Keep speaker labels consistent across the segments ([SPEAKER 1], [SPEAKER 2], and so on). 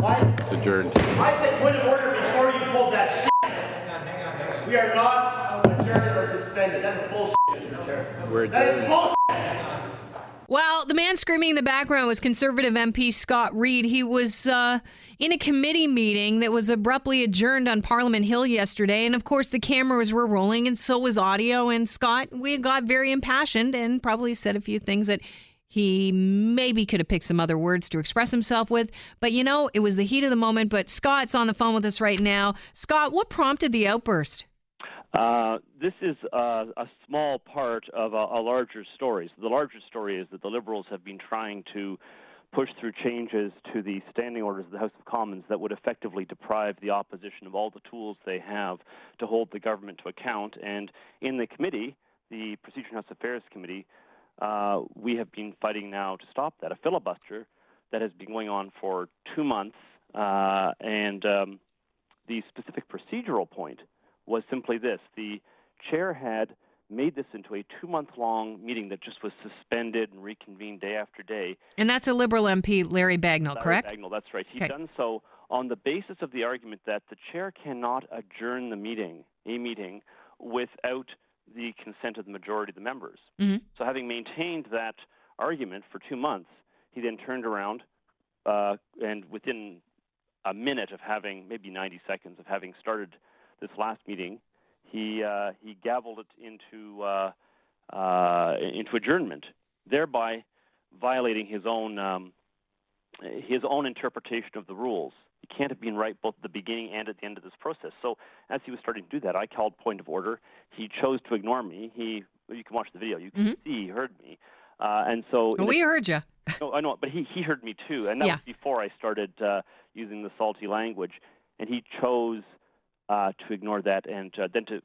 [SPEAKER 1] What?
[SPEAKER 2] It's adjourned.
[SPEAKER 1] I said point of order before you pulled that shit. Hang on, hang on. We are not adjourned or suspended. That is bullshit, Mr. Chair.
[SPEAKER 2] We're adjourned.
[SPEAKER 1] That is
[SPEAKER 2] adjourned.
[SPEAKER 1] bullshit.
[SPEAKER 3] Well, the man screaming in the background was Conservative MP Scott Reid. He was uh, in a committee meeting that was abruptly adjourned on Parliament Hill yesterday. And of course, the cameras were rolling, and so was audio. And Scott, we got very impassioned and probably said a few things that he maybe could have picked some other words to express himself with. But you know, it was the heat of the moment. But Scott's on the phone with us right now. Scott, what prompted the outburst?
[SPEAKER 4] Uh, this is uh, a small part of a, a larger story. So the larger story is that the Liberals have been trying to push through changes to the standing orders of the House of Commons that would effectively deprive the opposition of all the tools they have to hold the government to account. And in the committee, the Procedure and House Affairs Committee, uh, we have been fighting now to stop that. A filibuster that has been going on for two months, uh, and um, the specific procedural point was simply this the chair had made this into a two month long meeting that just was suspended and reconvened day after day.
[SPEAKER 3] And that's a Liberal MP, Larry Bagnell,
[SPEAKER 4] Larry
[SPEAKER 3] correct?
[SPEAKER 4] Bagnell, that's right. He'd
[SPEAKER 3] Okay.
[SPEAKER 4] done so on the basis of the argument that the chair cannot adjourn the meeting, a meeting, without the consent of the majority of the members.
[SPEAKER 3] Mhm.
[SPEAKER 4] So, having maintained that argument for two months, he then turned around uh, and within a minute of having, maybe 90 seconds of having started this last meeting, he uh, he gavelled it into uh, uh, into adjournment, thereby violating his own um, his own interpretation of the rules. He can't have been right both at the beginning and at the end of this process. So as he was starting to do that, I called point of order. He chose to ignore me. He you can watch the video. You can see he heard me. Uh, and so
[SPEAKER 3] We heard you.
[SPEAKER 4] no, I know, but he, he heard me too, and that
[SPEAKER 3] Yeah.
[SPEAKER 4] was before I started uh, using the salty language. And he chose uh, to ignore that and uh, then to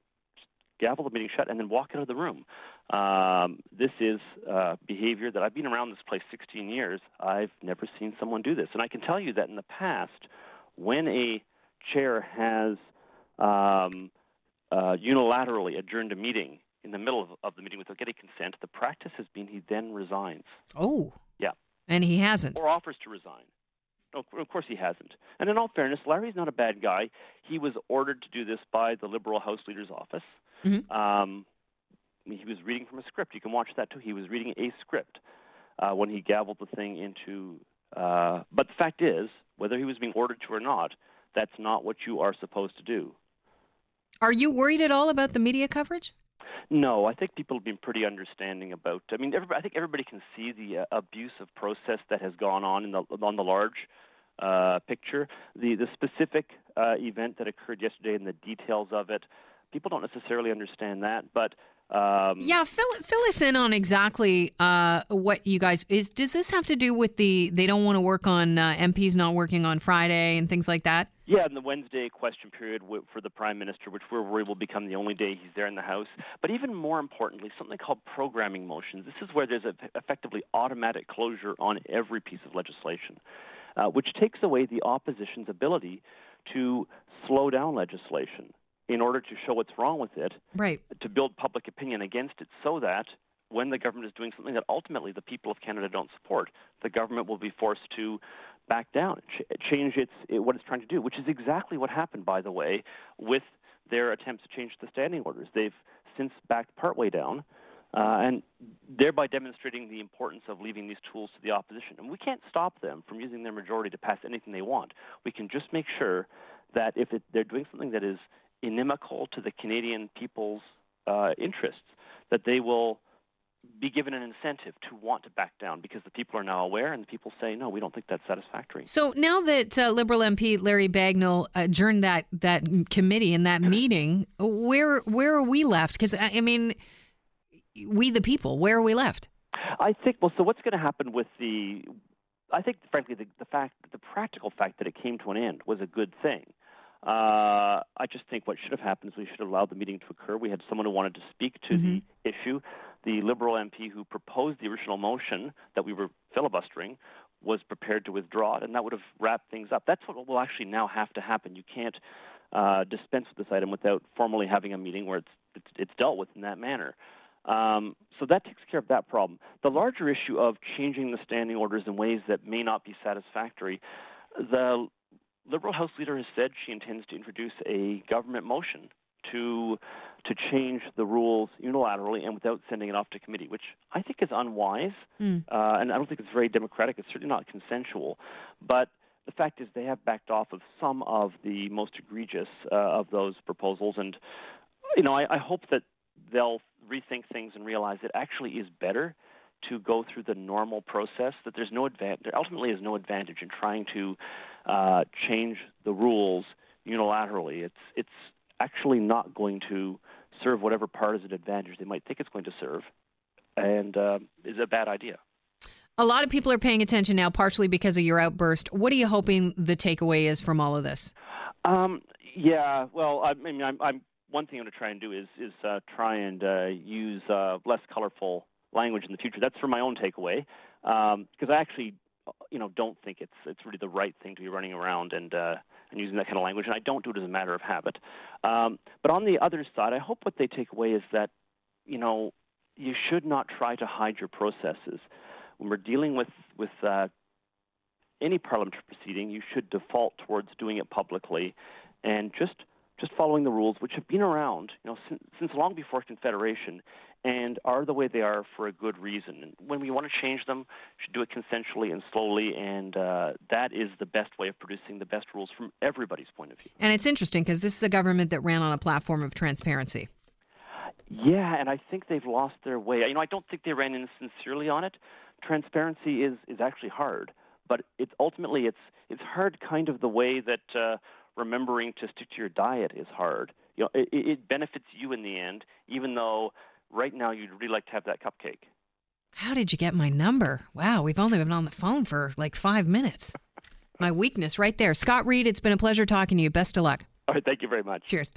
[SPEAKER 4] gavel the meeting shut and then walk out of the room. Um, this is uh, behavior that I've been around this place 16 years. I've never seen someone do this, and I can tell you that in the past, when a chair has um, uh, unilaterally adjourned a meeting in the middle of, of the meeting without getting consent, the practice has been he then resigns.
[SPEAKER 3] Oh.
[SPEAKER 4] Yeah.
[SPEAKER 3] And he hasn't.
[SPEAKER 4] or offers to resign. No, of course he hasn't. And in all fairness, Larry's not a bad guy. He was ordered to do this by the Liberal House Leader's office.
[SPEAKER 3] Mhm.
[SPEAKER 4] Um, he was reading from a script. You can watch that too. He was reading a script uh, when he gavelled the thing into. Uh, but the fact is, whether he was being ordered to or not, that's not what you are supposed to do.
[SPEAKER 3] Are you worried at all about the media coverage?
[SPEAKER 4] No, I think people have been pretty understanding about. I mean, I think everybody can see the uh, abusive process that has gone on in the on the large uh, picture. The the specific uh, event that occurred yesterday and the details of it, people don't necessarily understand that. But um,
[SPEAKER 3] Yeah, fill fill us in on exactly uh, what you guys is. Does this have to do with the they don't want to work on uh, MPs not working on Friday and things like that?
[SPEAKER 4] Yeah, and the Wednesday question period for the Prime Minister, which we're worried will become the only day he's there in the House. But even more importantly, something called programming motions. This is where there's a, effectively automatic closure on every piece of legislation, uh, which takes away the opposition's ability to slow down legislation in order to show what's wrong with it
[SPEAKER 3] Right.
[SPEAKER 4] to build public opinion against it so that when the government is doing something that ultimately the people of Canada don't support, the government will be forced to back down, ch- change its it, what it's trying to do, which is exactly what happened, by the way, with their attempts to change the standing orders. They've since backed partway down, uh, and thereby demonstrating the importance of leaving these tools to the opposition. And we can't stop them from using their majority to pass anything they want. We can just make sure that if it, they're doing something that is inimical to the Canadian people's uh, interests, that they will be given an incentive to want to back down because the people are now aware and the people say, no, we don't think that's satisfactory.
[SPEAKER 3] So now that uh, Liberal MP Larry Bagnell adjourned that that committee and that meeting, where where are we left? Because I I mean, we the people, where are we left?
[SPEAKER 4] I think, well, so what's going to happen with the, I think, frankly, the, the fact, the practical fact that it came to an end was a good thing. Uh, I just think what should have happened is we should have allowed the meeting to occur. We had someone who wanted to speak to the issue. The Liberal MP who proposed the original motion that we were filibustering was prepared to withdraw it, and that would have wrapped things up. That's what will actually now have to happen. You can't uh, dispense with this item without formally having a meeting where it's it's, it's dealt with in that manner. Um, so that takes care of that problem. The larger issue of changing the standing orders in ways that may not be satisfactory, the Liberal House Leader has said she intends to introduce a government motion to to change the rules unilaterally and without sending it off to committee, which I think is unwise, mm. uh, and I don't think it's very democratic. It's certainly not consensual. But the fact is, they have backed off of some of the most egregious uh, of those proposals, and you know, I, I hope that they'll rethink things and realize it actually is better to go through the normal process. That there's no advantage. There ultimately is no advantage in trying to uh, change the rules unilaterally. It's it's actually not going to serve whatever partisan advantage they might think it's going to serve, and uh, is a bad idea.
[SPEAKER 3] A lot of people are paying attention now, partially because of your outburst. What are you hoping the takeaway is from all of this?
[SPEAKER 4] Um, yeah, well, I, mean, I'm, I'm, one thing I'm going to try and do is is uh, try and uh, use uh, less colorful language in the future. That's for my own takeaway, because um, I actually, you know, don't think it's it's really the right thing to be running around and uh, and using that kind of language, and I don't do it as a matter of habit. Um, but on the other side, I hope what they take away is that, you know, you should not try to hide your processes. When we're dealing with with uh, any parliamentary proceeding, you should default towards doing it publicly, and just just following the rules, which have been around, you know, since, since long before Confederation, and are the way they are for a good reason. And when we want to change them, we should do it consensually and slowly, and uh, that is the best way of producing the best rules from everybody's point of view.
[SPEAKER 3] And it's interesting because this is a government that ran on a platform of transparency.
[SPEAKER 4] Yeah, and I think they've lost their way. You know, I don't think they ran in sincerely on it. Transparency is is actually hard, but it's ultimately it's it's hard kind of the way that uh, remembering to stick to your diet is hard. You know, it, it benefits you in the end, even though right now you'd really like to have that cupcake.
[SPEAKER 3] How did you get my number? Wow, we've only been on the phone for like five minutes. my weakness right there. Scott Reid, it's been a pleasure talking to you. Best of luck.
[SPEAKER 4] All right, thank you very much.
[SPEAKER 3] Cheers.